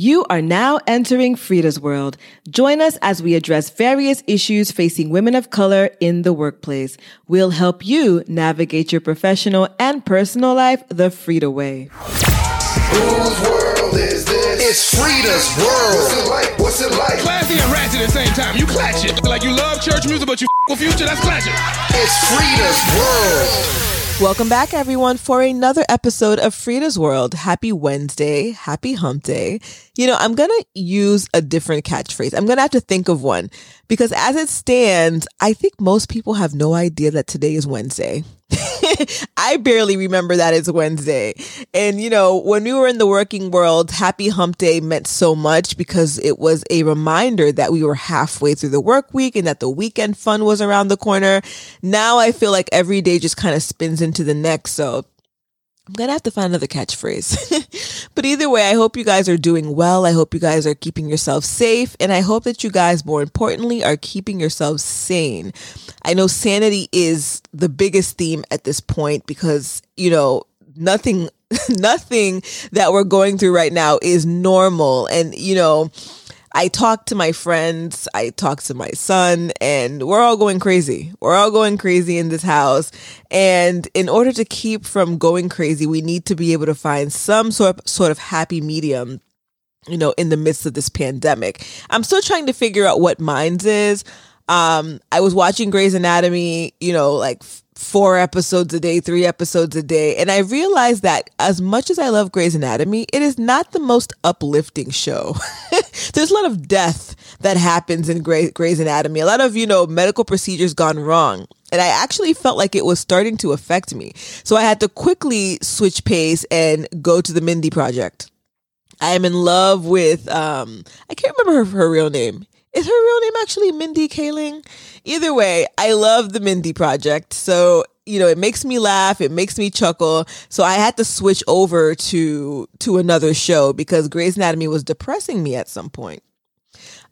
You are now entering FREEda's world. Join us as we address various issues facing women of color in the workplace. We'll help you navigate your professional and personal life the FREEda way. Whose world is this? It's FREEda's world. What's it like? What's it like? Classy and ratchet at the same time. You clash it. Like you love church music, but you with future, that's clashing. It's FREEda's world. Welcome back, everyone, for another episode of FREEda's World. Happy Wednesday. Happy hump day. You know, I'm going to use a different catchphrase. I'm going to have to think of one because as it stands, I think most people have no idea that today is Wednesday. I barely remember that it's Wednesday. And, you know, when we were in the working world, happy hump day meant so much because it was a reminder that we were halfway through the work week and that the weekend fun was around the corner. Now I feel like every day just kind of spins into the next. So I'm going to have to find another catchphrase. but either way, I hope you guys are doing well. I hope you guys are keeping yourself safe. And I hope that you guys, more importantly, are keeping yourselves sane. I know sanity is the biggest theme at this point because, you know, nothing, nothing that we're going through right now is normal. And, you know, I talk to my friends, I talk to my son, and we're all going crazy. We're all going crazy in this house. And in order to keep from going crazy, we need to be able to find some sort of, sort of happy medium you know, in the midst of this pandemic. I'm still trying to figure out what mine's is. Um, I was watching Grey's Anatomy, you know, like four episodes a day, three episodes a day. And I realized that as much as I love Grey's Anatomy, it is not the most uplifting show. There's a lot of death that happens in Grey, Grey's Anatomy, a lot of, you know, medical procedures gone wrong. And I actually felt like it was starting to affect me. So I had to quickly switch pace and go to the Mindy Project. I am in love with, um, I can't remember her, her real name. Is her real name actually Mindy Kaling? Either way, I love the Mindy Project. So, you know, it makes me laugh, it makes me chuckle. So I had to switch over to to another show because Grey's Anatomy was depressing me at some point.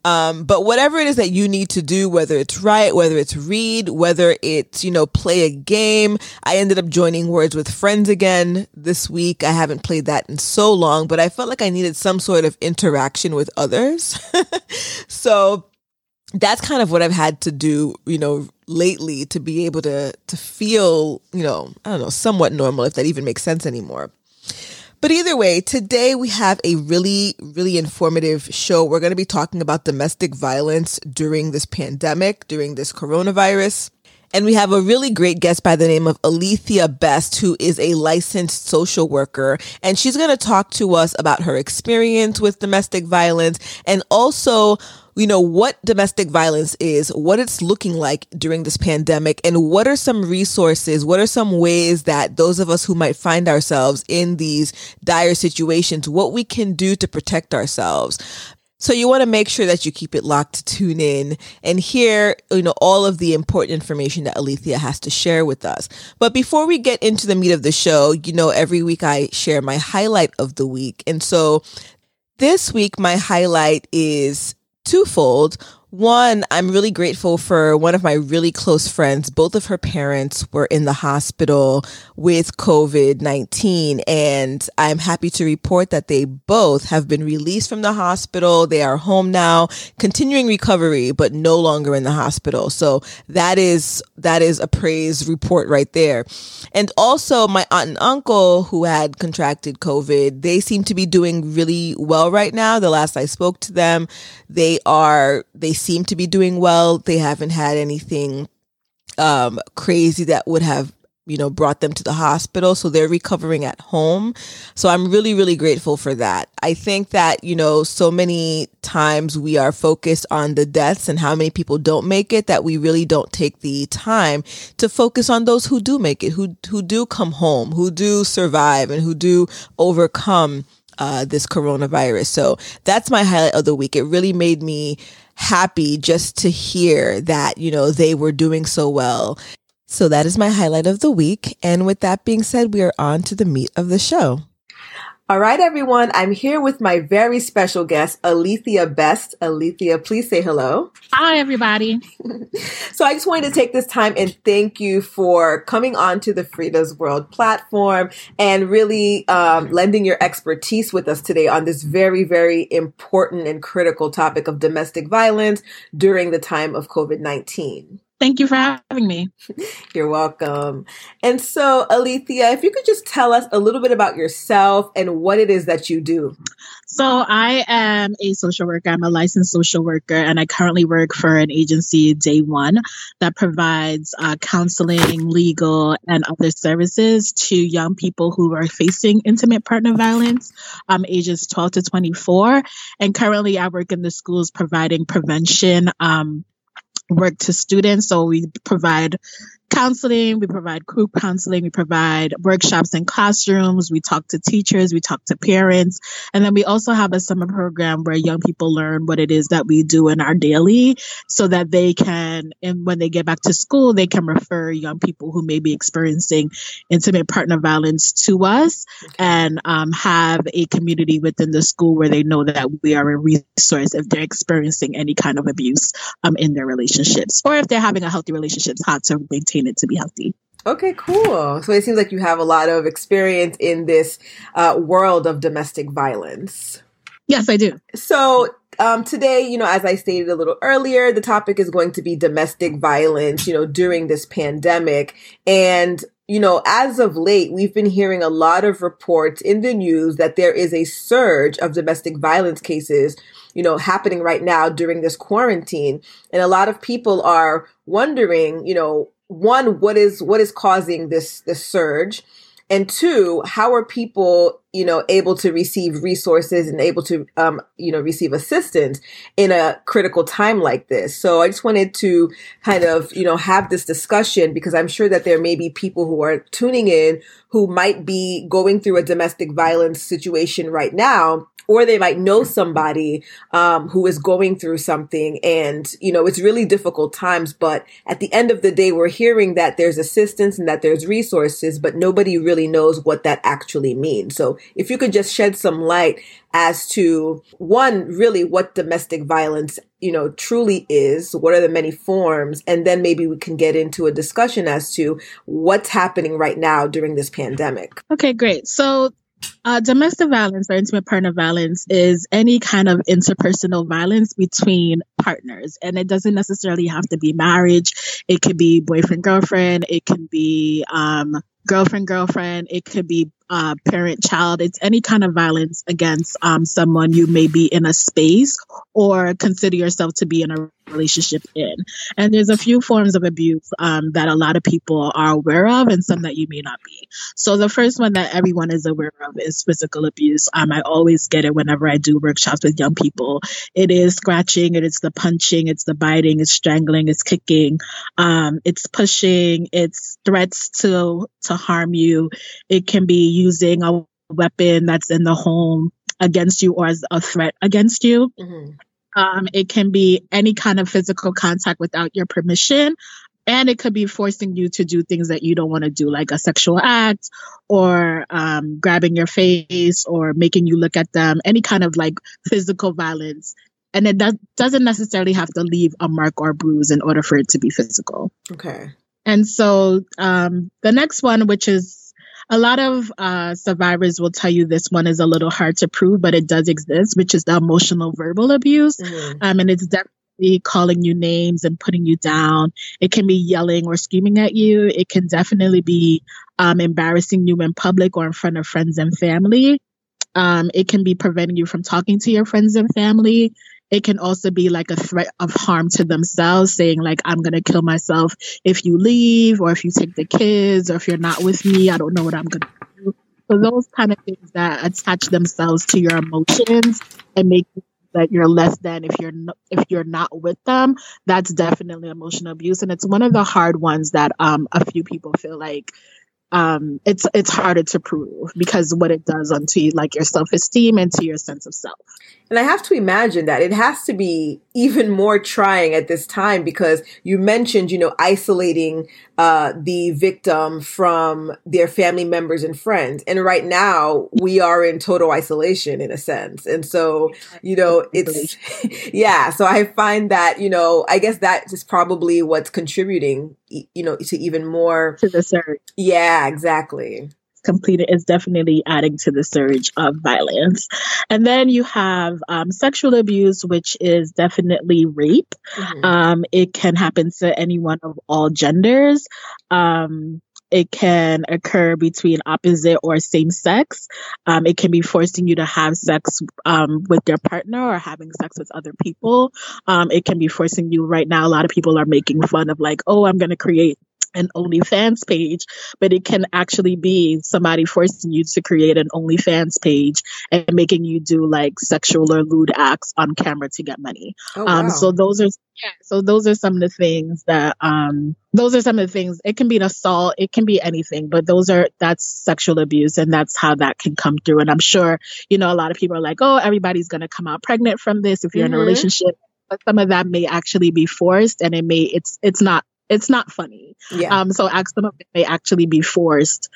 Um, but whatever it is that you need to do, whether it's write, whether it's read, whether it's, you know, play a game. I ended up joining Words with Friends again this week. I haven't played that in so long, but I felt like I needed some sort of interaction with others. so that's kind of what I've had to do, you know, lately to be able to to feel, you know, I don't know, somewhat normal if that even makes sense anymore. But either way, today we have a really, really informative show. We're going to be talking about domestic violence during this pandemic, during this coronavirus. And we have a really great guest by the name of Alethea Best, who is a licensed social worker. And she's going to talk to us about her experience with domestic violence and also you know, what domestic violence is, what it's looking like during this pandemic, and what are some resources, what are some ways that those of us who might find ourselves in these dire situations, what we can do to protect ourselves. So you want to make sure that you keep it locked to tune in and hear, you know, all of the important information that Alethea has to share with us. But before we get into the meat of the show, you know, every week I share my highlight of the week. And so this week, my highlight is twofold. One, I'm really grateful for one of my really close friends. Both of her parents were in the hospital with COVID 19, and I'm happy to report that they both have been released from the hospital. They are home now, continuing recovery, but no longer in the hospital. So that is, that is a praise report right there. And also my aunt and uncle who had contracted COVID, they seem to be doing really well right now. The last I spoke to them, they are, they seem to be doing well. They haven't had anything um, crazy that would have you know brought them to the hospital. So they're recovering at home. So i'm really really grateful for that. I think that you know so many times we are focused on the deaths and how many people don't make it that we really don't take the time to focus on those who do make it who who do come home who do survive and who do overcome uh, this coronavirus. So that's my highlight of the week. It really made me happy just to hear that, you know, they were doing so well. So that is my highlight of the week. And with that being said, we are on to the meat of the show. All right, everyone. I'm here with my very special guest, Alethea Best. Alethea, please say hello. Hi, everybody. so I just wanted to take this time and thank you for coming on to the FREEda's World platform and really um, lending your expertise with us today on this very, very important and critical topic of domestic violence during the time of COVID-19. Thank you for having me. You're welcome. And so, Alethea, if you could just tell us a little bit about yourself and what it is that you do. So, I am a social worker. I'm a licensed social worker, and I currently work for an agency, Day One, that provides uh, counseling, legal, and other services to young people who are facing intimate partner violence, um, ages 12 to 24. And currently, I work in the schools providing prevention. Um, work to students. So we provide counseling, we provide group counseling, we provide workshops in classrooms, we talk to teachers, we talk to parents, and then we also have a summer program where young people learn what it is that we do in our daily so that they can, and when they get back to school, they can refer young people who may be experiencing intimate partner violence to us and um, have a community within the school where they know that we are a resource if they're experiencing any kind of abuse um, in their relationships or if they're having a healthy relationship, how to maintain it to be healthy. Okay, cool. So it seems like you have a lot of experience in this uh, world of domestic violence. Yes, I do. So um, today, you know, as I stated a little earlier, the topic is going to be domestic violence, you know, during this pandemic. And, you know, as of late, we've been hearing a lot of reports in the news that there is a surge of domestic violence cases, you know, happening right now during this quarantine. And a lot of people are wondering, you know, one, what is what is causing this this surge? And two, how are people, you know, able to receive resources and able to, um, you know, receive assistance in a critical time like this? So I just wanted to kind of, you know, have this discussion because I'm sure that there may be people who are tuning in who might be going through a domestic violence situation right now or they might know somebody um, who is going through something. And you know it's really difficult times but at the end of the day we're hearing that there's assistance and that there's resources but nobody really knows what that actually means. So if you could just shed some light as to one really what domestic violence you know truly is what are the many forms and then maybe we can get into a discussion as to what's happening right now during this pandemic. Okay great. So uh, domestic violence or intimate partner violence is any kind of interpersonal violence between partners. And it doesn't necessarily have to be marriage. It could be boyfriend, girlfriend. It can be um, girlfriend, girlfriend. It could be uh, parent, child. It's any kind of violence against um, someone you may be in a space or consider yourself to be in a relationship in. And there's a few forms of abuse um, that a lot of people are aware of and some that you may not be. So the first one that everyone is aware of is physical abuse. Um, I always get it whenever I do workshops with young people. It is scratching, it is the punching, it's the biting, it's strangling, it's kicking, um, it's pushing, it's threats to to harm you. It can be using a weapon that's in the home against you or as a threat against you. Mm-hmm. Um, it can be any kind of physical contact without your permission. And it could be forcing you to do things that you don't want to do, like a sexual act or um, grabbing your face or making you look at them, any kind of like physical violence. And it does, doesn't necessarily have to leave a mark or bruise in order for it to be physical. Okay. And so um, the next one, which is a lot of uh, survivors will tell you this one is a little hard to prove, but it does exist, which is the emotional verbal abuse. Mm-hmm. Um, and it's definitely calling you names and putting you down. It can be yelling or screaming at you. It can definitely be um, embarrassing you in public or in front of friends and family. Um, it can be preventing you from talking to your friends and family it can also be like a threat of harm to themselves, saying like, I'm going to kill myself if you leave or if you take the kids or if you're not with me, I don't know what I'm going to do. So those kind of things that attach themselves to your emotions and make that you're less than if you're not, if you're not with them, that's definitely emotional abuse. And it's one of the hard ones that um, a few people feel like um, it's it's harder to prove because what it does onto like your self esteem and to your sense of self. And I have to imagine that it has to be even more trying at this time because you mentioned, you know, isolating uh, the victim from their family members and friends. And right now we are in total isolation in a sense. And so, you know, it's, yeah. So I find that, you know, I guess that is probably what's contributing, you know, to even more to the surge. Yeah, exactly completed is definitely adding to the surge of violence. And then you have um, sexual abuse, which is definitely rape. Mm-hmm. Um, it can happen to anyone of all genders. Um, it can occur between opposite or same sex. Um, it can be forcing you to have sex um, with your partner or having sex with other people. Um, it can be forcing you right now. A lot of people are making fun of like, oh, I'm going to create an OnlyFans page, but it can actually be somebody forcing you to create an OnlyFans page and making you do like sexual or lewd acts on camera to get money. Oh, wow. Um, so those are yeah, so those are some of the things that um those are some of the things. It can be an assault, it can be anything, but those are that's sexual abuse and that's how that can come through. And I'm sure, you know, a lot of people are like, oh, everybody's gonna come out pregnant from this if you're mm-hmm. in a mm-hmm. relationship. But some of that may actually be forced and it may it's it's not it's not funny. Yeah. Um, so some of it may actually be forced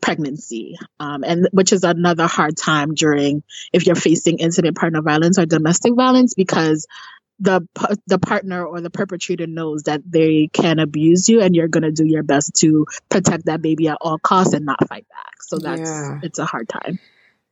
pregnancy, um, and which is another hard time during if you're facing intimate partner violence or domestic violence because the the partner or the perpetrator knows that they can abuse you and you're going to do your best to protect that baby at all costs and not fight back. So that's yeah. it's a hard time.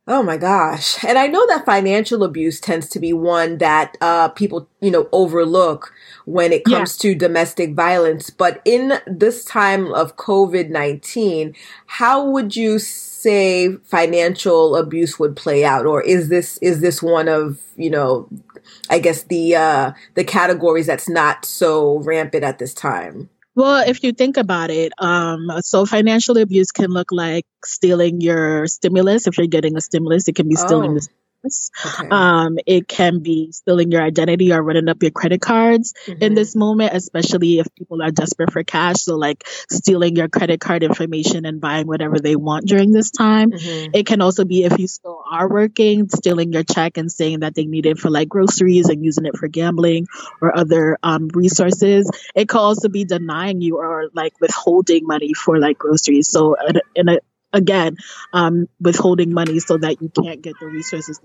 Oh my gosh. And I know that financial abuse tends to be one that uh, people, you know, overlook when it comes yeah. to domestic violence. But in this time of COVID 19, how would you say financial abuse would play out? Or is this, is this one of, you know, I guess the, uh, the categories that's not so rampant at this time? Well, if you think about it, um, so financial abuse can look like stealing your stimulus. If you're getting a stimulus, it can be stealing oh. the Okay. Um, it can be stealing your identity or running up your credit cards mm-hmm. in this moment, especially if people are desperate for cash. So, like stealing your credit card information and buying whatever they want during this time. Mm-hmm. It can also be if you still are working, stealing your check and saying that they need it for like groceries and using it for gambling or other um, resources. It could also be denying you or like withholding money for like groceries. So, in a again um, withholding money so that you can't get the resources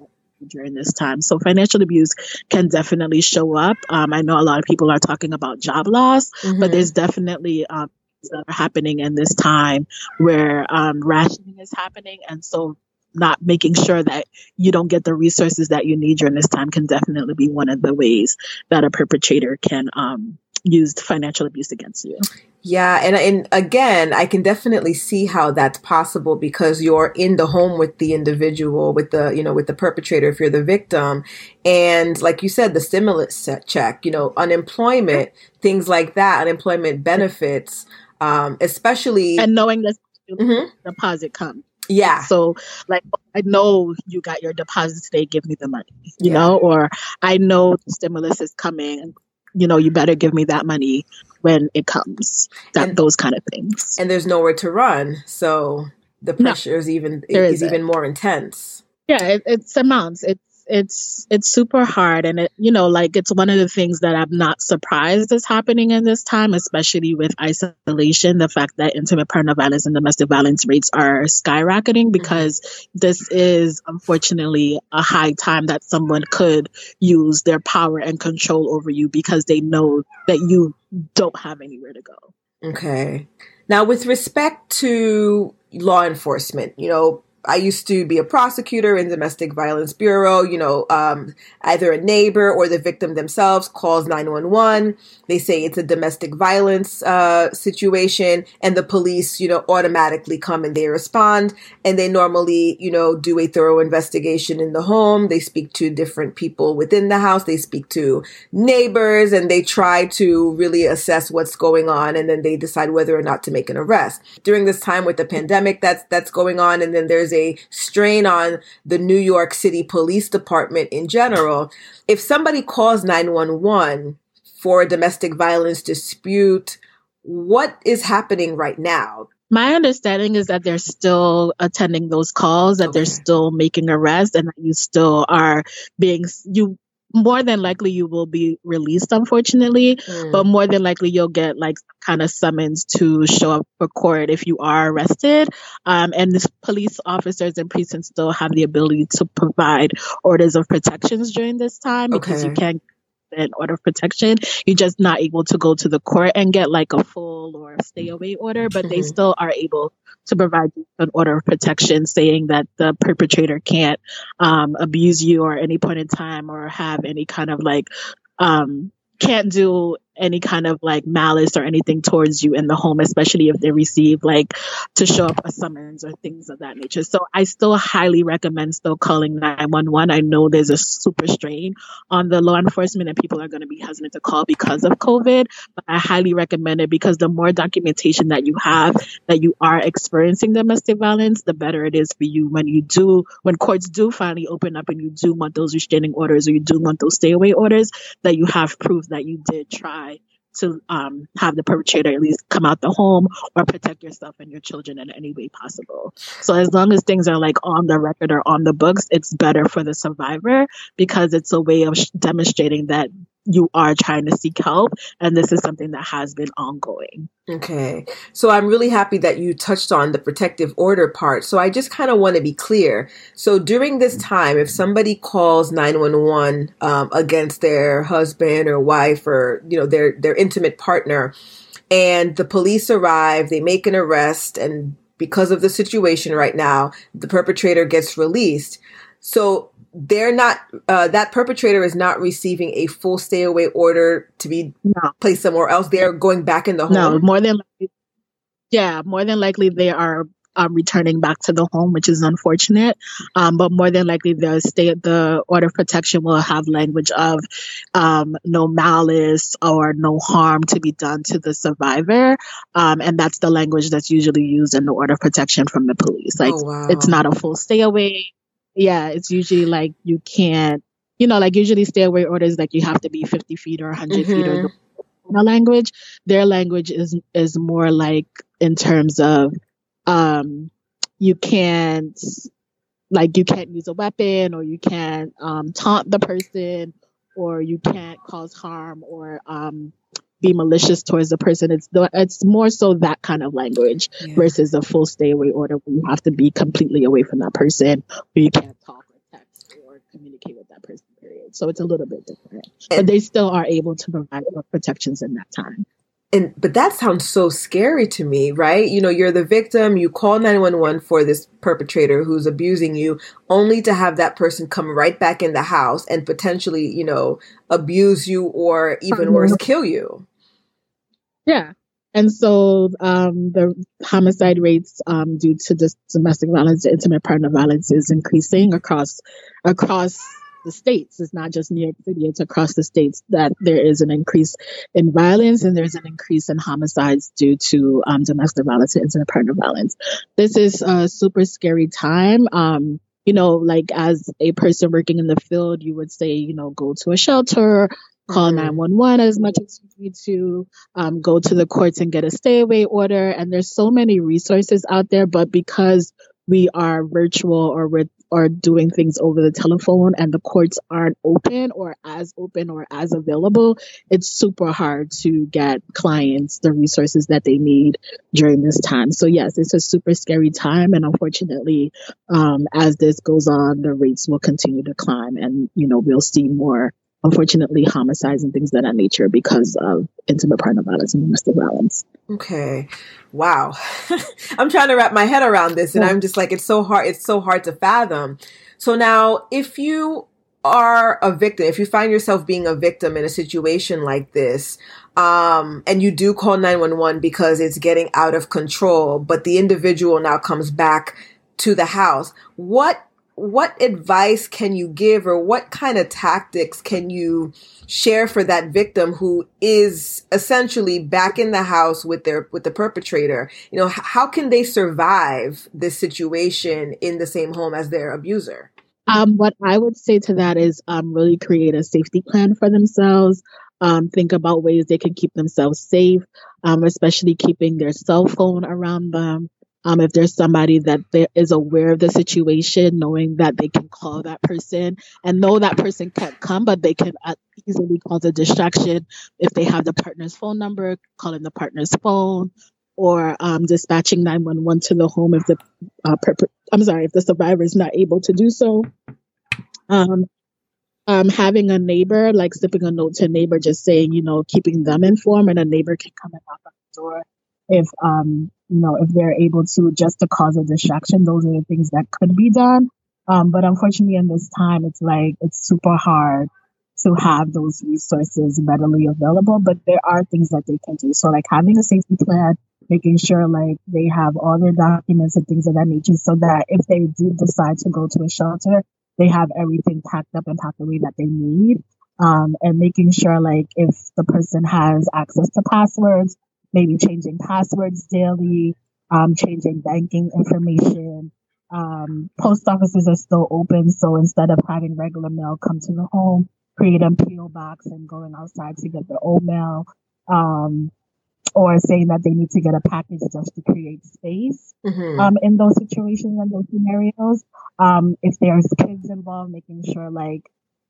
during this time. So financial abuse can definitely show up. Um, I know a lot of people are talking about job loss, mm-hmm. but there's definitely um, that are happening in this time where um, rationing is happening, and so not making sure that you don't get the resources that you need during this time can definitely be one of the ways that a perpetrator can um, use financial abuse against you. Yeah, and and again, I can definitely see how that's possible because you're in the home with the individual, with the you know with the perpetrator if you're the victim, and like you said, the stimulus check, you know, unemployment, things like that, unemployment benefits, um, especially and knowing the mm-hmm. deposit comes. Yeah. So like I know you got your deposit today, give me the money. You yeah. know, or I know the stimulus is coming you know, you better give me that money when it comes. That and, those kind of things. And there's nowhere to run, so the pressure no, is even is even more intense. Yeah, it, it's amounts. It's it's it's super hard. And it you know like it's one of the things that i'm not surprised is happening in this time especially with isolation. The fact that intimate partner violence and domestic violence rates are skyrocketing mm-hmm. because this is unfortunately a high time that someone could use their power and control over you because they know that you don't have anywhere to go. Okay. Now with respect to law enforcement you know I used to be a prosecutor in domestic violence bureau. You know, um, either a neighbor or the victim themselves calls 911. They say it's a domestic violence uh, situation, and the police, you know, automatically come and they respond. And they normally, you know, do a thorough investigation in the home. They speak to different people within the house. They speak to neighbors, and they try to really assess what's going on, and then they decide whether or not to make an arrest. During this time with the pandemic that's that's going on, and then there's a strain on the New York City Police Department in general. If somebody calls 911 for a domestic violence dispute, what is happening right now? My understanding is that they're still attending those calls, that okay. they're still making arrests, and that you still are being you more than likely you will be released, unfortunately, Mm. but more than likely you'll get like kind of summons to show up for court if you are arrested. Um, and this police officers and precincts still have the ability to provide orders of protections during this time because you can't an order of protection. You're just not able to go to the court and get like a full or stay away order, but they Mhm. still are able to provide you an order of protection saying that the perpetrator can't um, abuse you or any point in time or have any kind of like um, can't do any kind of like malice or anything towards you in the home, especially if they receive like to show up a summons or things of that nature. So I still highly recommend still calling 911. I know there's a super strain on the law enforcement and people are going to be hesitant to call because of COVID, but I highly recommend it because the more documentation that you have that you are experiencing domestic violence, the better it is for you when you do, when courts do finally open up and you do want those restraining orders or you do want those stay away orders, that you have proof that you did try to um, have the perpetrator at least come out the home or protect yourself and your children in any way possible. So as long as things are like on the record or on the books, it's better for the survivor because it's a way of sh- demonstrating that you are trying to seek help and this is something that has been ongoing. Okay. So I'm really happy that you touched on the protective order part. So I just kind of want to be clear. So during this time, if somebody calls 911 um, against their husband or wife or, you know, their, their intimate partner and the police arrive, they make an arrest and because of the situation right now, the perpetrator gets released. So they're not, uh, that perpetrator is not receiving a full stay away order to be No, placed somewhere else. They're going back in the home. no, more than likely, yeah, more than likely they are um, returning back to the home, which is unfortunate. Um, but more than likely, the state, the order of protection will have language of um, no malice or no harm to be done to the survivor, um, and that's the language that's usually used in the order of protection from the police. Like oh, wow. it's not a full stay away. Yeah, it's usually like you can't, you know, like usually stay away orders like you have to be 50 feet or 100 feet or Mhm. the language. Their language is is more like in terms of um you can't like you can't use a weapon or you can't um taunt the person or you can't cause harm or um be malicious towards the person. It's the it's more so that kind of language Yeah. versus a full stay away order where you have to be completely away from that person or you can't talk or text or communicate with that person period so it's a little bit different but And- they still are able to provide protections in that time And but that sounds so scary to me, right? You know, you're the victim, you call 911 for this perpetrator who's abusing you, only to have that person come right back in the house and potentially, you know, abuse you or even worse, mm-hmm. kill you. Yeah. And so um, the homicide rates um, due to this domestic violence intimate partner violence is increasing across across the states. It's not just new york city it's across the states that there is an increase in violence and there's an increase in homicides due to um, domestic violence and intimate partner violence. This is a super scary time. Um, you know like as a person working in the field you would say you know go to a shelter call Mhm. 911 as much as you need to um, go to the courts and get a stay away order. And there's so many resources out there but because we are virtual or we're or doing things over the telephone and the courts aren't open or as open or as available it's super hard to get clients the resources that they need during this time. So yes it's a super scary time. And unfortunately um, as this goes on the rates will continue to climb and you know we'll see more unfortunately homicides and things of that nature because of intimate partner violence and domestic violence. Okay. Wow. I'm trying to wrap my head around this and Yeah. I'm just like it's so hard it's so hard to fathom. So now if you are a victim, if you find yourself being a victim in a situation like this, um, and you do call 911 because it's getting out of control, but the individual now comes back to the house, what what advice can you give or what kind of tactics can you share for that victim who is essentially back in the house with their with the perpetrator you know how can they survive this situation in the same home as their abuser Um, what I would say to that is um, really create a safety plan for themselves. Um, think about ways they can keep themselves safe, um, especially keeping their cell phone around them. Um, if there's somebody that there is aware of the situation, knowing that they can call that person and know that person can't come, but they can uh, easily cause a distraction if they have the partner's phone number, calling the partner's phone, or um, dispatching 911 to the home if the uh, I'm sorry if the survivor is not able to do so. Um, um, having a neighbor, like slipping a note to a neighbor, just saying, you know, keeping them informed, and a neighbor can come and knock on the door if, um, you know, if they're able to, just to cause a distraction. Those are the things that could be done. Um, but unfortunately, in this time, it's like it's super hard to have those resources readily available. But there are things that they can do. So, like having a safety plan, making sure like they have all their documents and things of that nature, so that if they do decide to go to a shelter, they have everything packed up and packed away that they need. Um, and making sure like if the person has access to passwords, maybe changing passwords daily, um, changing banking information. Um, post offices are still open, so instead of having regular mail come to the home, create a PO box and going outside to get the old mail. Um, or saying that they need to get a package just to create space Mhm. um, in those situations and those scenarios. Um, if there's kids involved, making sure like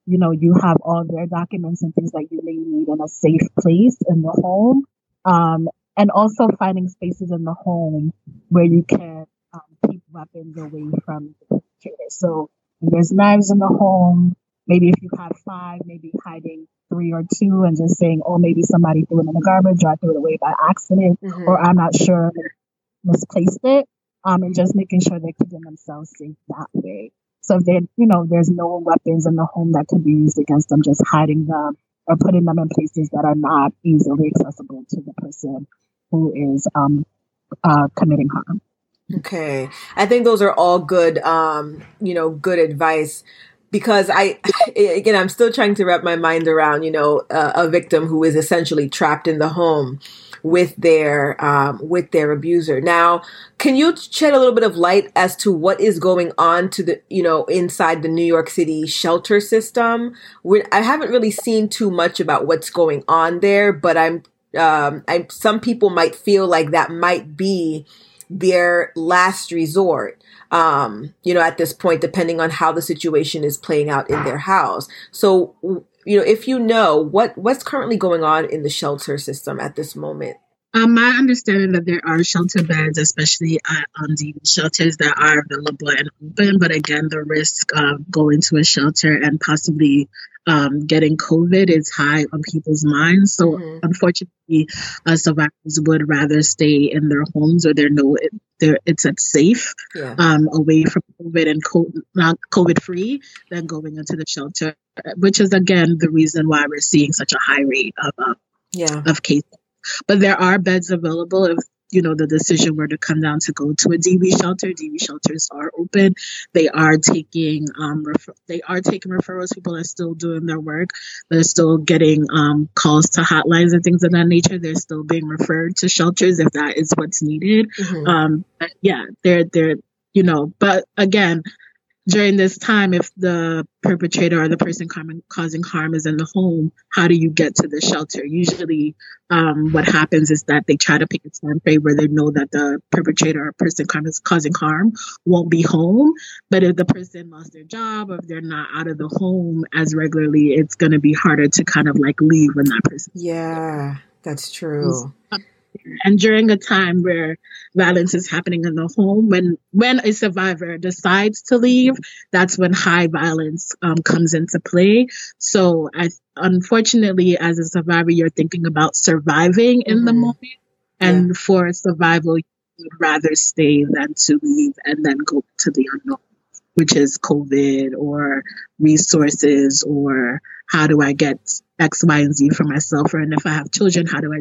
you know you have all their documents and things that you may need in a safe place in the home, um, and also finding spaces in the home where you can um, keep weapons away from the perpetrator. So there's knives in the home. Maybe if you have five, maybe hiding three or two and just saying, oh, maybe somebody threw it in the garbage or I threw it away by accident Mhm. or I'm not sure misplaced it, um, and just making sure they're keeping themselves safe that way. So if they, you know, there's no weapons in the home that could be used against them, just hiding them or putting them in places that are not easily accessible to the person who is um, uh, committing harm. Okay. I think those are all good, um, you know, good advice because I, again, I'm still trying to wrap my mind around, you know, uh, a victim who is essentially trapped in the home with their, um, with their abuser. Now, can you shed a little bit of light as to what is going on to the, you know, inside the New York City shelter system? we I haven't really seen too much about what's going on there, but I'm, um, I, some people might feel like that might be their last resort um you know at this point depending on how the situation is playing out in their house so you know if you know what what's currently going on in the shelter system at this moment Um, my understanding that there are shelter beds, especially at um, the shelters that are available and open, but again, the risk of going to a shelter and possibly um, getting COVID is high on people's minds. So, Mhm. unfortunately, uh, survivors would rather stay in their homes or they know it, they're, it's at safe yeah um, away from COVID and co- not COVID free than going into the shelter, which is again the reason why we're seeing such a high rate of uh, yeah of cases. But there are beds available if you know the decision were to come down to go to a DV shelter. DV shelters are open. They are taking um refer- they are taking referrals. People are still doing their work. They're still getting um calls to hotlines and things of that nature. They're still being referred to shelters if that is what's needed. Mhm. Um, yeah, they're they're you know, but again, during this time, if the perpetrator or the person causing harm is in the home, how do you get to the shelter? Usually, um, what happens is that they try to pick a time frame where they know that the perpetrator or person causing harm won't be home. But if the person lost their job or if they're not out of the home as regularly, it's going to be harder to kind of like leave when that person yeah that's true and during a time where violence is happening in the home when when a survivor decides to leave that's when high violence um, comes into play. So i unfortunately as a survivor you're thinking about surviving in the Mhm. moment. And for survival you would rather stay than to leave and then go to the unknown which is covid or resources or how do i get x y and z for myself? Or and if i have children how do i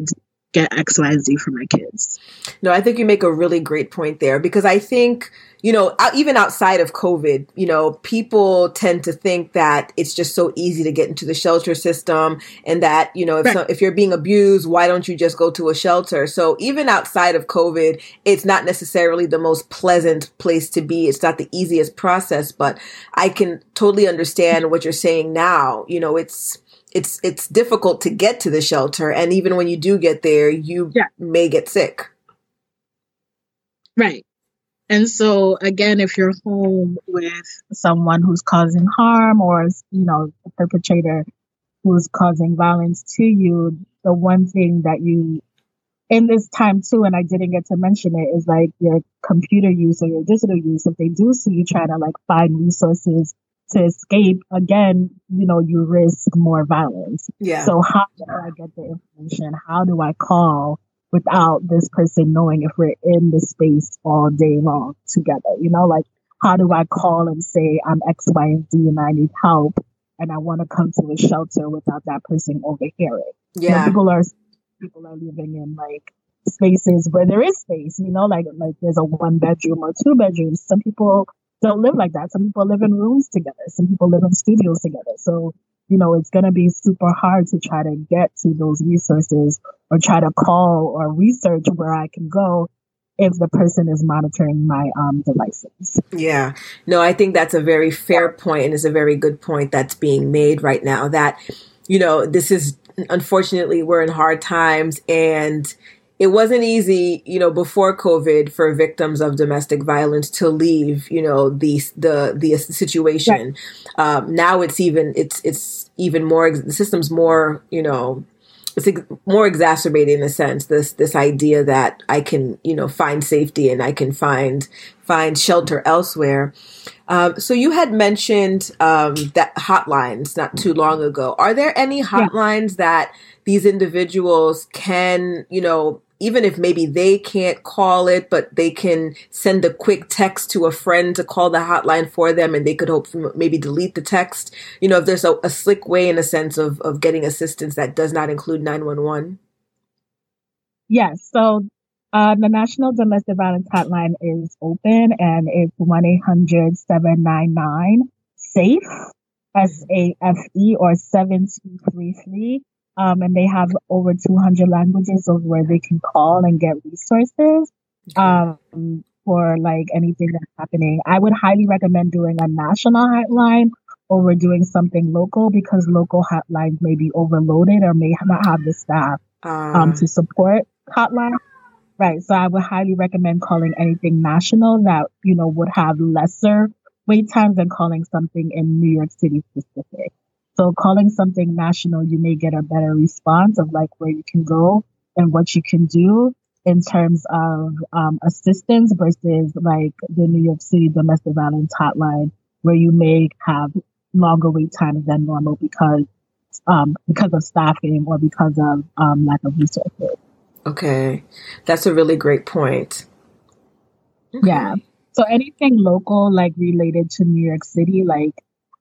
get X, Y, and Z for my kids. No, I think you make a really great point there because I think, you know, even outside of COVID, you know, people tend to think that it's just so easy to get into the shelter system and that, you know, if, Right. so, if you're being abused, why don't you just go to a shelter? So even outside of COVID, it's not necessarily the most pleasant place to be. It's not the easiest process, but I can totally understand what you're saying now. You know, it's, it's it's difficult to get to the shelter and even when you do get there you Yeah. may get sick Right. And so again, if you're home with someone who's causing harm or, you know, a perpetrator who's causing violence to you, the one thing that you in this time too, and I didn't get to mention it, is like your computer use or your digital use. If they do see you trying to like find resources to escape, again, you know, you risk more violence. Yeah. So how do I get the information? How do I call without this person knowing if we're in the space all day long together? You know, like how do I call and say I'm X, Y, and Z and I need help and I want to come to a shelter without that person overhearing? You know, Yeah. people are people are living in like spaces where there is space, you know, like like there's a one bedroom or two bedrooms. Some people don't live like that. Some people live in rooms together. Some people live in studios together. So, you know, it's gonna be super hard to try to get to those resources or try to call or research where I can go if the person is monitoring my um devices. Yeah. No, I think that's a very fair point and it's a very good point that's being made right now that, you know, this is unfortunately we're in hard times and it wasn't easy, you know, before COVID for victims of domestic violence to leave, you know, the the the situation. Um, now it's even it's it's even more the system's more, you know, it's ex- more exacerbated in a sense this this idea that I can you know find safety and I can find find shelter elsewhere. Um, so you had mentioned um, that hotlines not too long ago. Are there any hotlines that these individuals can you know even if maybe they can't call it, but they can send a quick text to a friend to call the hotline for them and they could hope maybe delete the text. You know, if there's a, a slick way in a sense of, of getting assistance that does not include 911. Yes. So uh, the National Domestic Violence Hotline is open and it's 1 800 799 SAFE, S A F E, or 7233. Um, and they have over 200 languages of where they can call and get resources um, for like anything that's happening. I would highly recommend doing a national hotline over doing something local because local hotlines may be overloaded or may not have the staff um, to support hotline. Right. So I would highly recommend calling anything national that, you know, would have lesser wait times than calling something in New York City specific. So calling something national, you may get a better response of like where you can go and what you can do in terms of um, assistance versus like the New York City domestic violence hotline, where you may have longer wait times than normal because um, because of staffing or because of um, lack of resources. Okay. That's a really great point. Yeah. So anything local, like related to New York City, like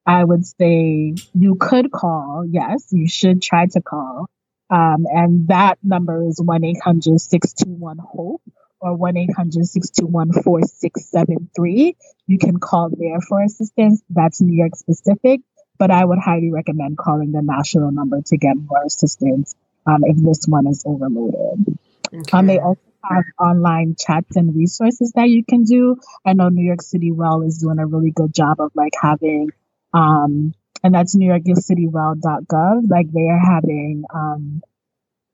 I would say you could call. Yes, you should try to call. Um, and that number is 1 800 621 HOPE or 1 800 621 4673. You can call there for assistance. That's New York specific, but I would highly recommend calling the national number to get more assistance um, if this one is overloaded. Um, they also have online chats and resources that you can do. I know New York City Well is doing a really good job of like having, um, and that's NewYorkCityWell.gov. Like they are having um,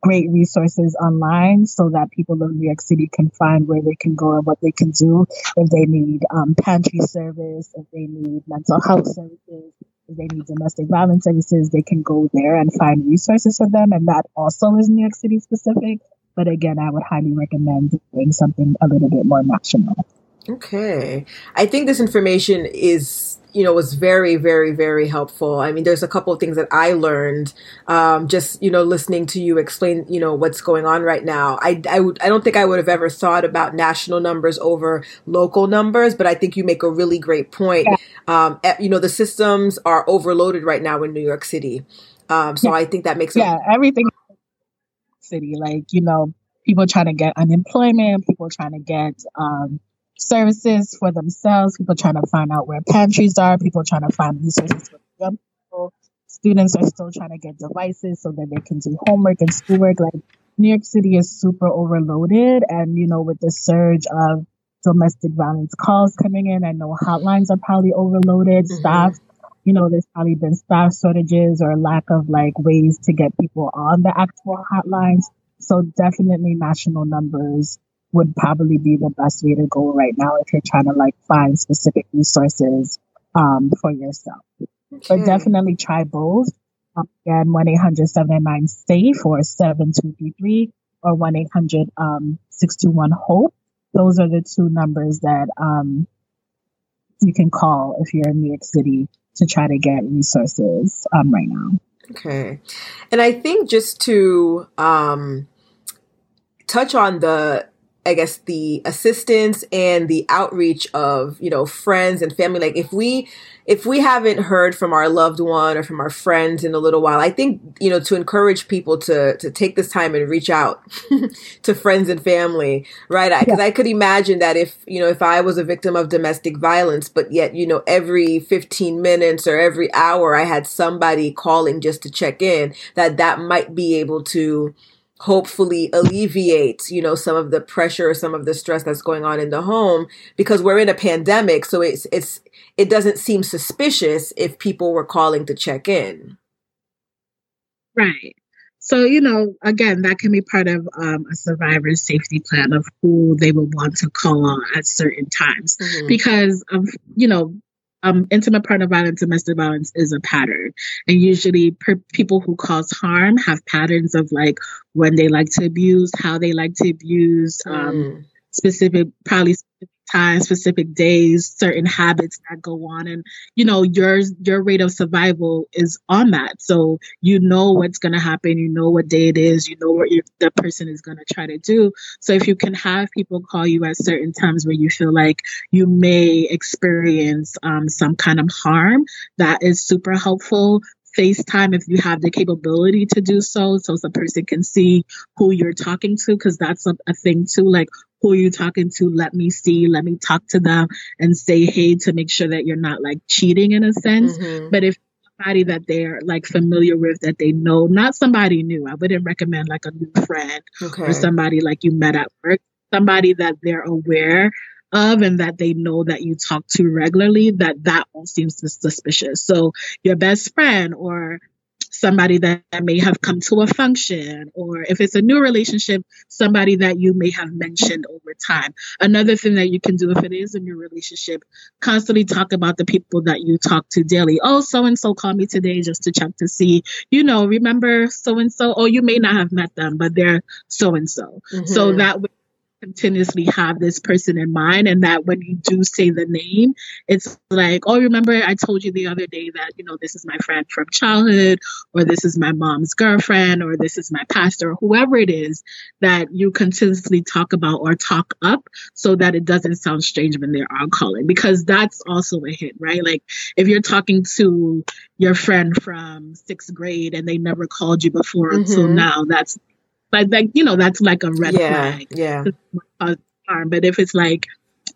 great resources online so that people in New York City can find where they can go and what they can do if they need um, pantry service, if they need mental health services, if they need domestic violence services, they can go there and find resources for them. And that also is New York City specific. But again, I would highly recommend doing something a little bit more national. Okay. I think this information is, you know, was very, very, very helpful. I mean, there's a couple of things that I learned, um, just, you know, listening to you explain, you know, what's going on right now. I, I I don't think I would have ever thought about national numbers over local numbers, but I think you make a really great point. Um, eh, you know, the systems are overloaded right now in New York City. Um, so I think that makes Yeah, everything city, like, you know, people trying to get unemployment, people trying to get um, services for themselves, people trying to find out where pantries are, people trying to find resources for young people. Students are still trying to get devices so that they can do homework and schoolwork. Like New York City is super overloaded, and you know, with the surge of domestic violence calls coming in, I know hotlines are probably overloaded. Mhm. Staff, you know, there's probably been staff shortages or lack of like ways to get people on the actual hotlines. So definitely national numbers would probably be the best way to go right now if you're trying to like find specific resources um, for yourself. Okay. But definitely try both. Um, again, 1 800 799 SAFE or 7233 or 1 800 um, 621 HOPE. Those are the two numbers that um, you can call if you're in New York City to try to get resources um, right now. Okay. And I think just to um, touch on the I guess the assistance and the outreach of, you know, friends and family. Like if we, if we haven't heard from our loved one or from our friends in a little while, I think, you know, to encourage people to, to take this time and reach out to friends and family, right? Because yeah. I could imagine that if, you know, if I was a victim of domestic violence, but yet, you know, every 15 minutes or every hour I had somebody calling just to check in, that that might be able to, hopefully alleviate, you know, some of the pressure, or some of the stress that's going on in the home because we're in a pandemic. So it's, it's, it doesn't seem suspicious if people were calling to check in. Right. So, you know, again, that can be part of um, a survivor's safety plan of who they will want to call on at certain times mm-hmm. because of, you know, um, intimate partner violence, domestic violence is a pattern. And usually per- people who cause harm have patterns of like when they like to abuse, how they like to abuse, um, mm. specific, probably specific times, specific days, certain habits that go on. And, you know, your, your rate of survival is on that. So you know what's going to happen. You know what day it is. You know what the person is going to try to do. So if you can have people call you at certain times where you feel like you may experience um, some kind of harm, that is super helpful. FaceTime if you have the capability to do so, so the person can see who you're talking to, because that's a, a, thing too. Like, who are you talking to? Let me see, let me talk to them and say hey to make sure that you're not like cheating in a sense. Mm-hmm. But if somebody that they're like familiar with that they know, not somebody new, I wouldn't recommend like a new friend okay. or somebody like you met at work, somebody that they're aware of and that they know that you talk to regularly, that that won't seem suspicious. So your best friend or somebody that, that may have come to a function, or if it's a new relationship, somebody that you may have mentioned over time. Another thing that you can do if it is a new relationship, constantly talk about the people that you talk to daily. Oh, so and so called me today just to check to see, you know, remember so and so? Oh, you may not have met them, but they're so and so. So that way continuously have this person in mind and that when you do say the name it's like oh remember i told you the other day that you know this is my friend from childhood or this is my mom's girlfriend or this is my pastor or whoever it is that you continuously talk about or talk up so that it doesn't sound strange when they're on calling because that's also a hit right like if you're talking to your friend from sixth grade and they never called you before mm-hmm. until now that's like like you know that's like a red yeah, flag. Yeah. But if it's like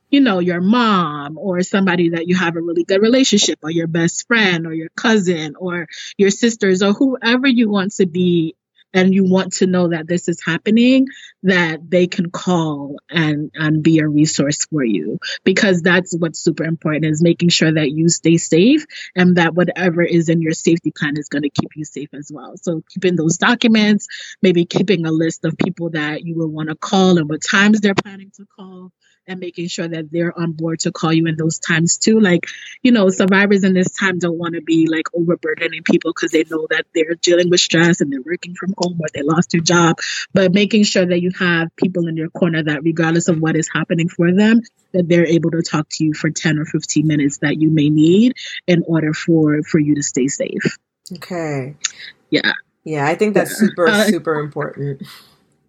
you know your mom or somebody that you have a really good relationship or your best friend or your cousin or your sisters or whoever you want to be and you want to know that this is happening, that they can call and, and be a resource for you. Because that's what's super important is making sure that you stay safe and that whatever is in your safety plan is going to keep you safe as well. So keeping those documents, maybe keeping a list of people that you will want to call and what times they're planning to call and making sure that they're on board to call you in those times too. Like, you know, survivors in this time don't want to be like overburdening people because they know that they're dealing with stress and they're working from home or they lost their job. But making sure that you have people in your corner that, regardless of what is happening for them, that they're able to talk to you for 10 or 15 minutes that you may need in order for for you to stay safe. Okay. Yeah. Yeah, I think that's yeah. super, uh, super important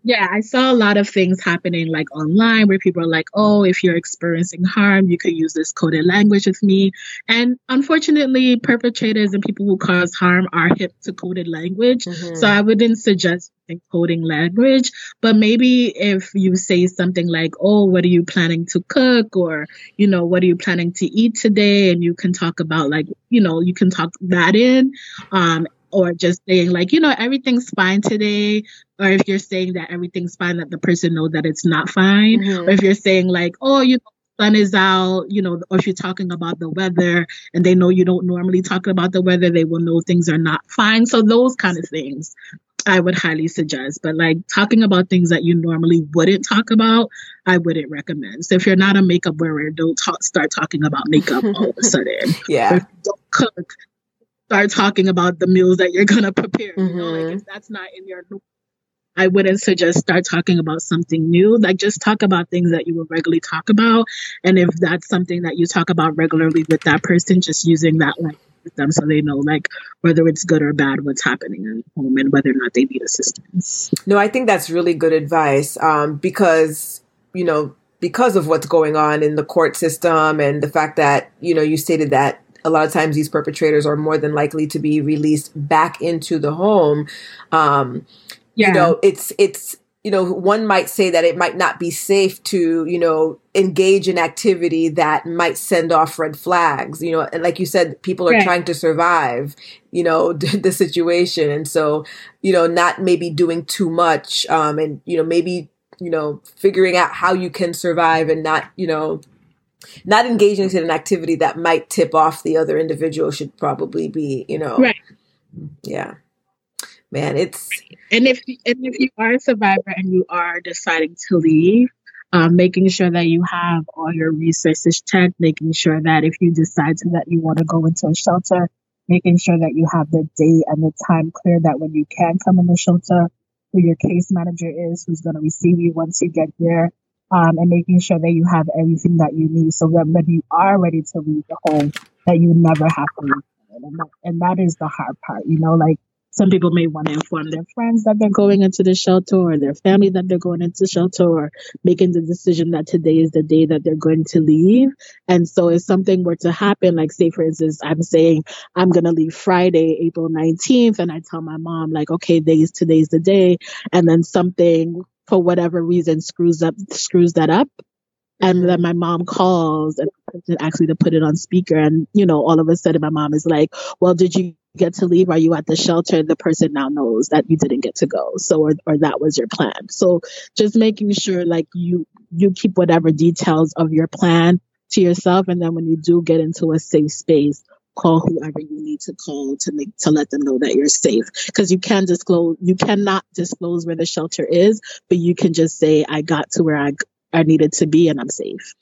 yeah, I saw a lot of things happening like online where people are like, oh, if you're experiencing harm, you could use this coded language with me. And unfortunately, perpetrators and people who cause harm are hip to coded language. Mm-hmm. So I wouldn't suggest coding language, but maybe if you say something like, oh, what are you planning to cook? Or, you know, what are you planning to eat today? And you can talk about like, you know, you can talk that in. Um, or just saying like you know everything's fine today or if you're saying that everything's fine that the person know that it's not fine mm-hmm. or if you're saying like oh you know sun is out you know or if you're talking about the weather and they know you don't normally talk about the weather they will know things are not fine so those kind of things I would highly suggest. But like talking about things that you normally wouldn't talk about, I wouldn't recommend. So if you're not a makeup wearer, don't talk, start talking about makeup all of a sudden. yeah. Or don't cook, start talking about the meals that you're gonna prepare. You know, like if that's not in your I wouldn't suggest start talking about something new. Like just talk about things that you would regularly talk about. And if that's something that you talk about regularly with that person, just using that language with them so they know like whether it's good or bad what's happening in home and whether or not they need assistance. No, I think that's really good advice um, because, you know, because of what's going on in the court system and the fact that, you know, you stated that a lot of times these perpetrators are more than likely to be released back into the home. Um, Yeah. you know it's it's you know one might say that it might not be safe to you know engage in activity that might send off red flags you know and like you said people are Right. trying to survive you know the situation and so you know not maybe doing too much um and you know maybe you know figuring out how you can survive and not you know not engaging in an activity that might tip off the other individual should probably be you know Right. yeah man it's And if and if you are a survivor and you are deciding to leave, um, making sure that you have all your resources checked, making sure that if you decide to, that you want to go into a shelter, making sure that you have the date and the time clear that when you can come in the shelter, who your case manager is, who's going to receive you once you get there, um, and making sure that you have everything that you need so that when you are ready to leave the home, that you never have to leave. And that, and that is the hard part, you know, like some people may want to inform their friends that they're going into the shelter or their family that they're going into shelter or making the decision that today is the day that they're going to leave. And so if something were to happen, like say for instance, I'm saying I'm gonna leave Friday, April 19th, and I tell my mom, like, okay, today's today's the day, and then something for whatever reason screws up screws that up. And then mm-hmm. my mom calls and actually to put it on speaker. And, you know, all of a sudden my mom is like, well, did you get to leave? Are you at the shelter? The person now knows that you didn't get to go. So, or, or that was your plan. So just making sure like you, you keep whatever details of your plan to yourself. And then when you do get into a safe space, call whoever you need to call to make, to let them know that you're safe. Cause you can disclose, you cannot disclose where the shelter is, but you can just say, I got to where I, I needed to be and I'm safe.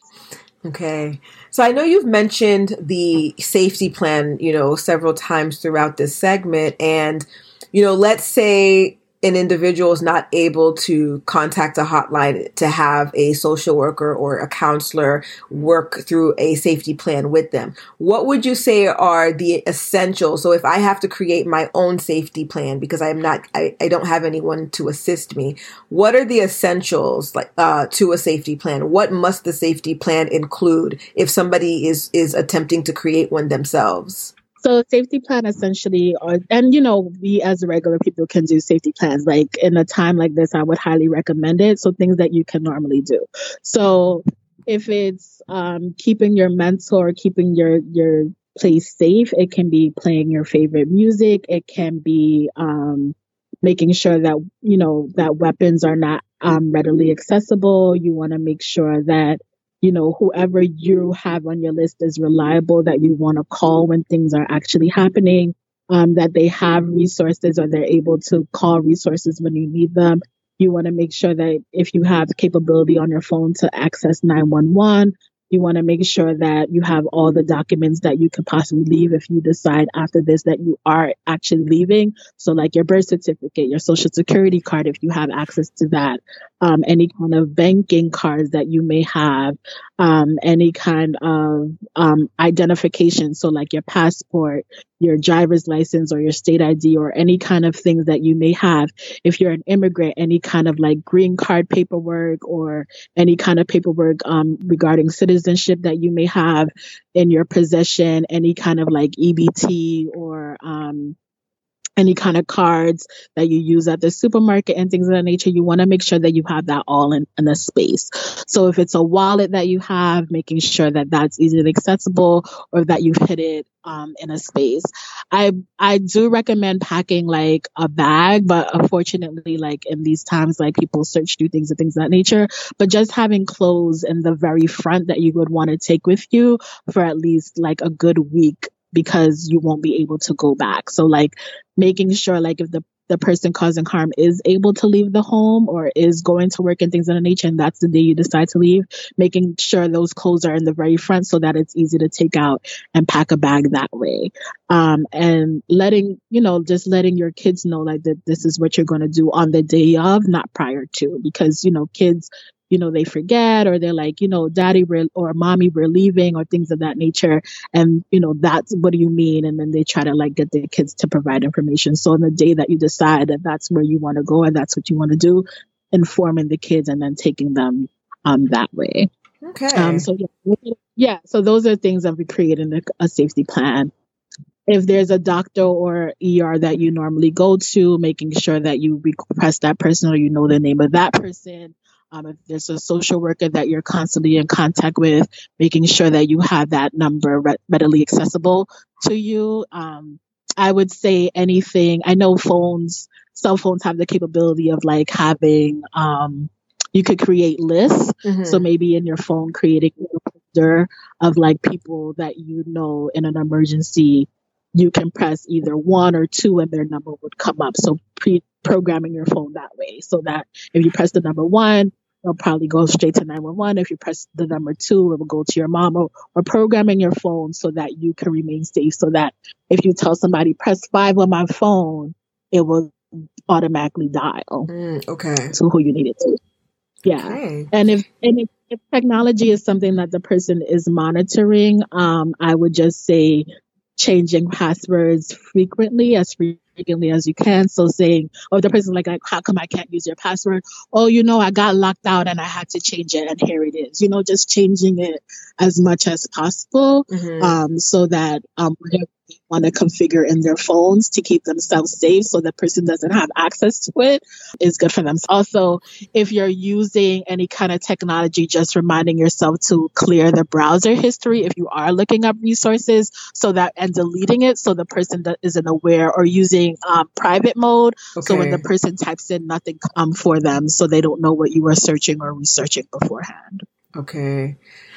Okay. So I know you've mentioned the safety plan, you know, several times throughout this segment. And, you know, let's say an individual is not able to contact a hotline to have a social worker or a counselor work through a safety plan with them. What would you say are the essentials? So if I have to create my own safety plan because I'm not, I, I don't have anyone to assist me, what are the essentials like uh, to a safety plan? What must the safety plan include if somebody is is attempting to create one themselves? So safety plan essentially, and you know, we as regular people can do safety plans. Like in a time like this, I would highly recommend it. So things that you can normally do. So if it's um, keeping your mentor, keeping your your place safe, it can be playing your favorite music. It can be um, making sure that you know that weapons are not um, readily accessible. You want to make sure that you know, whoever you have on your list is reliable that you want to call when things are actually happening, um, that they have resources or they're able to call resources when you need them. You want to make sure that if you have capability on your phone to access 911, you want to make sure that you have all the documents that you could possibly leave if you decide after this that you are actually leaving. So, like your birth certificate, your social security card, if you have access to that, um, any kind of banking cards that you may have, um, any kind of um, identification. So, like your passport, your driver's license, or your state ID, or any kind of things that you may have. If you're an immigrant, any kind of like green card paperwork or any kind of paperwork um, regarding citizenship that you may have in your possession, any kind of like EBT or um, any kind of cards that you use at the supermarket and things of that nature, you want to make sure that you have that all in, in a space. So if it's a wallet that you have, making sure that that's easily accessible or that you've hid it um, in a space. I I do recommend packing like a bag, but unfortunately, like in these times, like people search through things and things of that nature. But just having clothes in the very front that you would want to take with you for at least like a good week because you won't be able to go back. So like making sure like if the the person causing harm is able to leave the home or is going to work and things of the nature, and that's the day you decide to leave, making sure those clothes are in the very front so that it's easy to take out and pack a bag that way. Um, and letting, you know, just letting your kids know like that this is what you're going to do on the day of, not prior to, because, you know, kids you know, they forget or they're like, you know, daddy we're, or mommy, we're leaving or things of that nature. And, you know, that's what do you mean? And then they try to like get the kids to provide information. So on the day that you decide that that's where you want to go and that's what you want to do, informing the kids and then taking them um, that way. Okay. Um, so yeah, yeah, so those are things that we create in a, a safety plan if there's a doctor or ER that you normally go to, making sure that you request that person or you know the name of that person. Um, if there's a social worker that you're constantly in contact with, making sure that you have that number re- readily accessible to you. Um, I would say anything. I know phones, cell phones have the capability of like having, um, you could create lists. Mhm. So maybe in your phone, creating a folder of like people that you know in an emergency, you can press either one or two and their number would come up. So pre programming your phone that way so that if you press the number one, it'll probably go straight to 911. If you press the number two, it will go to your mom or, or programming your phone so that you can remain safe. So that if you tell somebody press five on my phone, it will automatically dial Mm, okay. to who you need it to. Yeah. Okay. And if and if, if technology is something that the person is monitoring, um, I would just say changing passwords frequently, as frequently as you can. So saying, oh, the person's like, like, how come I can't use your password? Oh, you know, I got locked out and I had to change it, and here it is. You know, just changing it as much as possible, Mhm. um, so that um, want to configure in their phones to keep themselves safe, so the person doesn't have access to it, is good for them. Also, if you're using any kind of technology, just reminding yourself to clear the browser history if you are looking up resources so that and deleting it so the person that isn't aware or using um, private mode so when the person types in nothing um, for them so they don't know what you were searching or researching beforehand. Okay.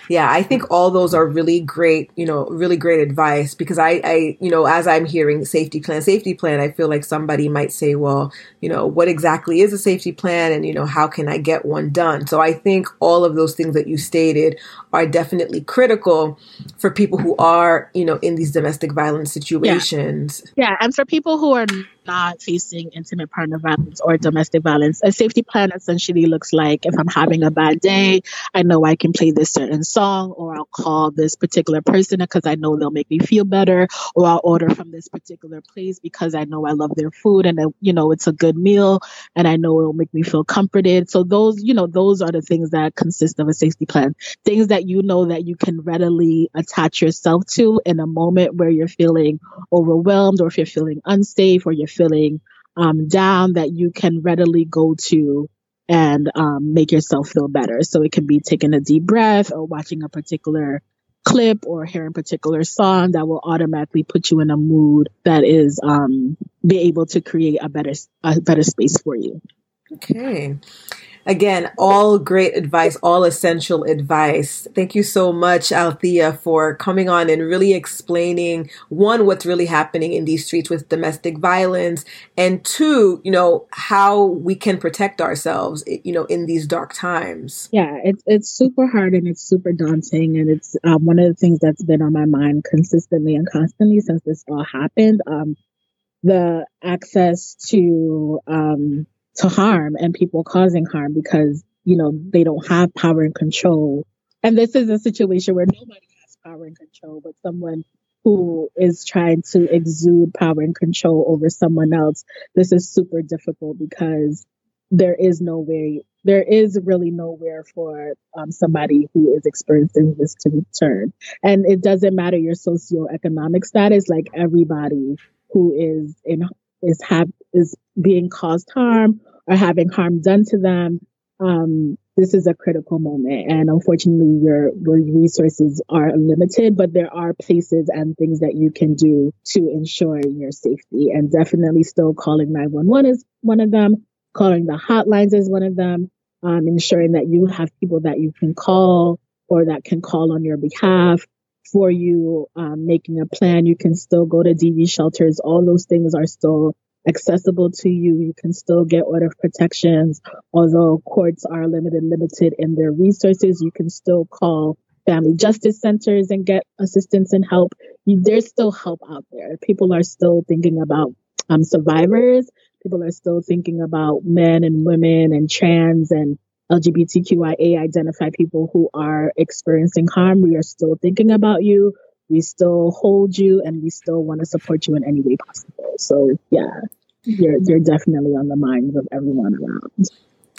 Yeah, I think all those are really great, you know, really great advice because I, I, you know, as I'm hearing safety plan, safety plan, I feel like somebody might say, well, you know, what exactly is a safety plan and, you know, how can I get one done? So I think all of those things that you stated are definitely critical for people who are, you know, in these domestic violence situations. Yeah, and for people who are not facing intimate partner violence or domestic violence, a safety plan essentially looks like if I'm having a bad day, I know I can play this certain song, or I'll call this particular person because I know they'll make me feel better, or I'll order from this particular place because I know I love their food and uh, you know it's a good meal, and I know it'll make me feel comforted. So those, you know, those are the things that consist of a safety plan. Things that you know that you can readily attach yourself to in a moment where you're feeling overwhelmed or if you're feeling unsafe or you're feeling um, down that you can readily go to and um, make yourself feel better. So it can be taking a deep breath or watching a particular clip or hearing a particular song that will automatically put you in a mood that is um, be able to create a better a better space for you. Okay. Again, all great advice, all essential advice. Thank you so much, Alethea, for coming on and really explaining one, what's really happening in these streets with domestic violence, and two, you know, how we can protect ourselves, you know, in these dark times. Yeah, it's it's super hard and it's super daunting, and it's um, one of the things that's been on my mind consistently and constantly since this all happened. Um, the access to um, to harm and people causing harm because you know they don't have power and control, and this is a situation where nobody has power and control, but someone who is trying to exude power and control over someone else. This is super difficult because there is no way there is really nowhere for um, somebody who is experiencing this to return and it doesn't matter your socioeconomic status like everybody who is in is have is being caused harm or having harm done to them um, this is a critical moment. And unfortunately your your resources are limited but there are places and things that you can do to ensure your safety. And definitely still calling 911 is one of them calling the hotlines is one of them um, ensuring that you have people that you can call or that can call on your behalf for you um, making a plan. You can still go to dv shelters. All those things are still accessible to you. You can still get order of protections. Although courts are limited, limited in their resources, you can still call family justice centers and get assistance and help. You, there's still help out there. People are still thinking about um, survivors. People are still thinking about men and women and trans and LGBTQIA identify people who are experiencing harm. We are still thinking about you. We still hold you and we still want to support you in any way possible. So yeah, you're, you're definitely on the minds of everyone around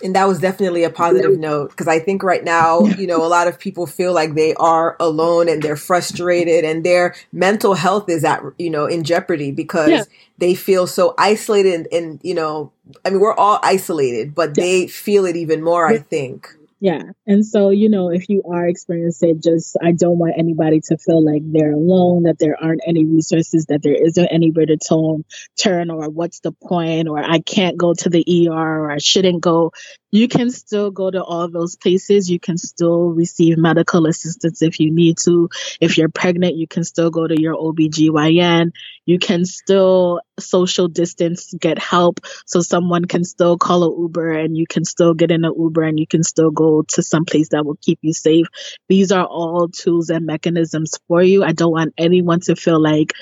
and that was definitely a positive note because I think right now, you know, a lot of people feel like they are alone and they're frustrated and their mental health is at, you know, in jeopardy because yeah. they feel so isolated and, and, you know, I mean, we're all isolated, but yeah. they feel it even more, I think. Yeah. And so, you know, if you are experiencing just, I don't want anybody to feel like they're alone, that there aren't any resources, that there isn't anywhere to tone, turn, or what's the point, or I can't go to the ER, or I shouldn't go you can still go to all those places. You can still receive medical assistance if you need to. If you're pregnant, you can still go to your OBGYN. You can still social distance, get help. So someone can still call a Uber and you can still get in an Uber and you can still go to some place that will keep you safe. These are all tools and mechanisms for you. I don't want anyone to feel like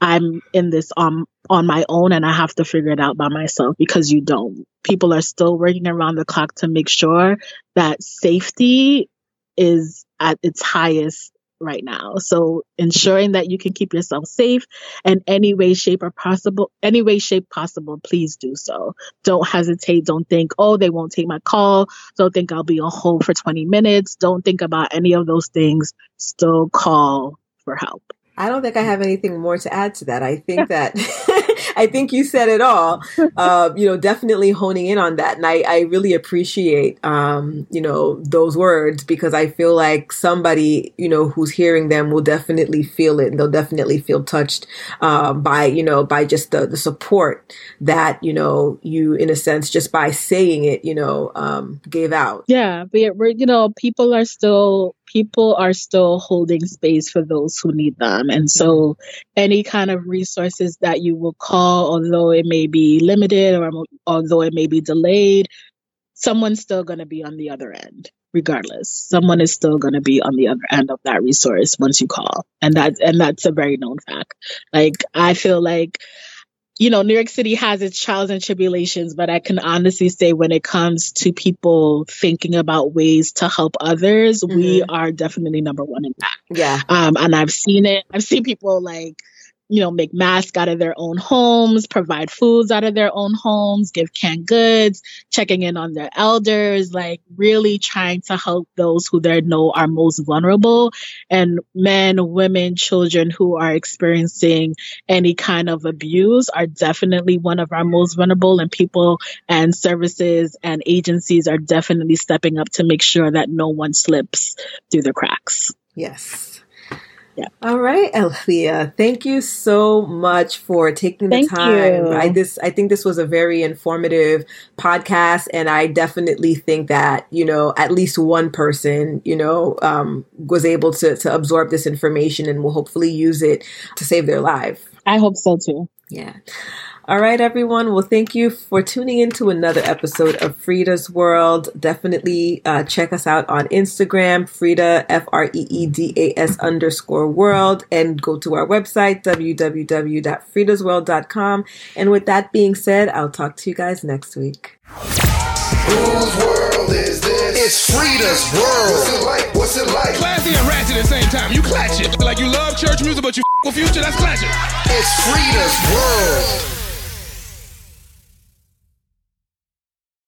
I'm in this on on my own and I have to figure it out by myself because you don't. People are still working around the clock to make sure that safety is at its highest right now. So ensuring that you can keep yourself safe in any way, shape, or possible, any way, shape possible, please do so. Don't hesitate. Don't think, oh, they won't take my call. Don't think I'll be on hold for 20 minutes. Don't think about any of those things. Still call for help. I don't think I have anything more to add to that. I think that I think you said it all. Uh, you know, definitely honing in on that, and I, I really appreciate um, you know those words because I feel like somebody you know who's hearing them will definitely feel it, and they'll definitely feel touched uh, by you know by just the the support that you know you in a sense just by saying it you know um, gave out. Yeah, but we're you know people are still people are still holding space for those who need them. And so any kind of resources that you will call, although it may be limited or although it may be delayed, someone's still going to be on the other end regardless. Someone is still going to be on the other end of that resource once you call. And that and that's a very known fact. Like i feel like you know, New York City has its trials and tribulations, but I can honestly say when it comes to people thinking about ways to help others, mm-hmm. we are definitely number one in that. Yeah. Um, and I've seen it. I've seen people like you know, make masks out of their own homes, provide foods out of their own homes, give canned goods, checking in on their elders, like really trying to help those who they know are most vulnerable and men, women, children who are experiencing any kind of abuse are definitely one of our most vulnerable and people and services and agencies are definitely stepping up to make sure that no one slips through the cracks. Yes. Yeah. All right, Alethea. Thank you so much for taking the Thank time. You. I this I think this was a very informative podcast, and I definitely think that you know at least one person you know um, was able to to absorb this information and will hopefully use it to save their life. I hope so too. Yeah. All right, everyone. Well, thank you for tuning in to another episode of FREEda's World. Definitely uh, check us out on Instagram, FREEda, F R E E D A S underscore world, and go to our website, www.freedasworld.com. And with that being said, I'll talk to you guys next week. Whose world is this? It's FREEda's World. What's it like? What's it like? Classy and ratchet at the same time. You clatch it. Like you love church music, but you f- with future, that's clashing. It's FREEda's World.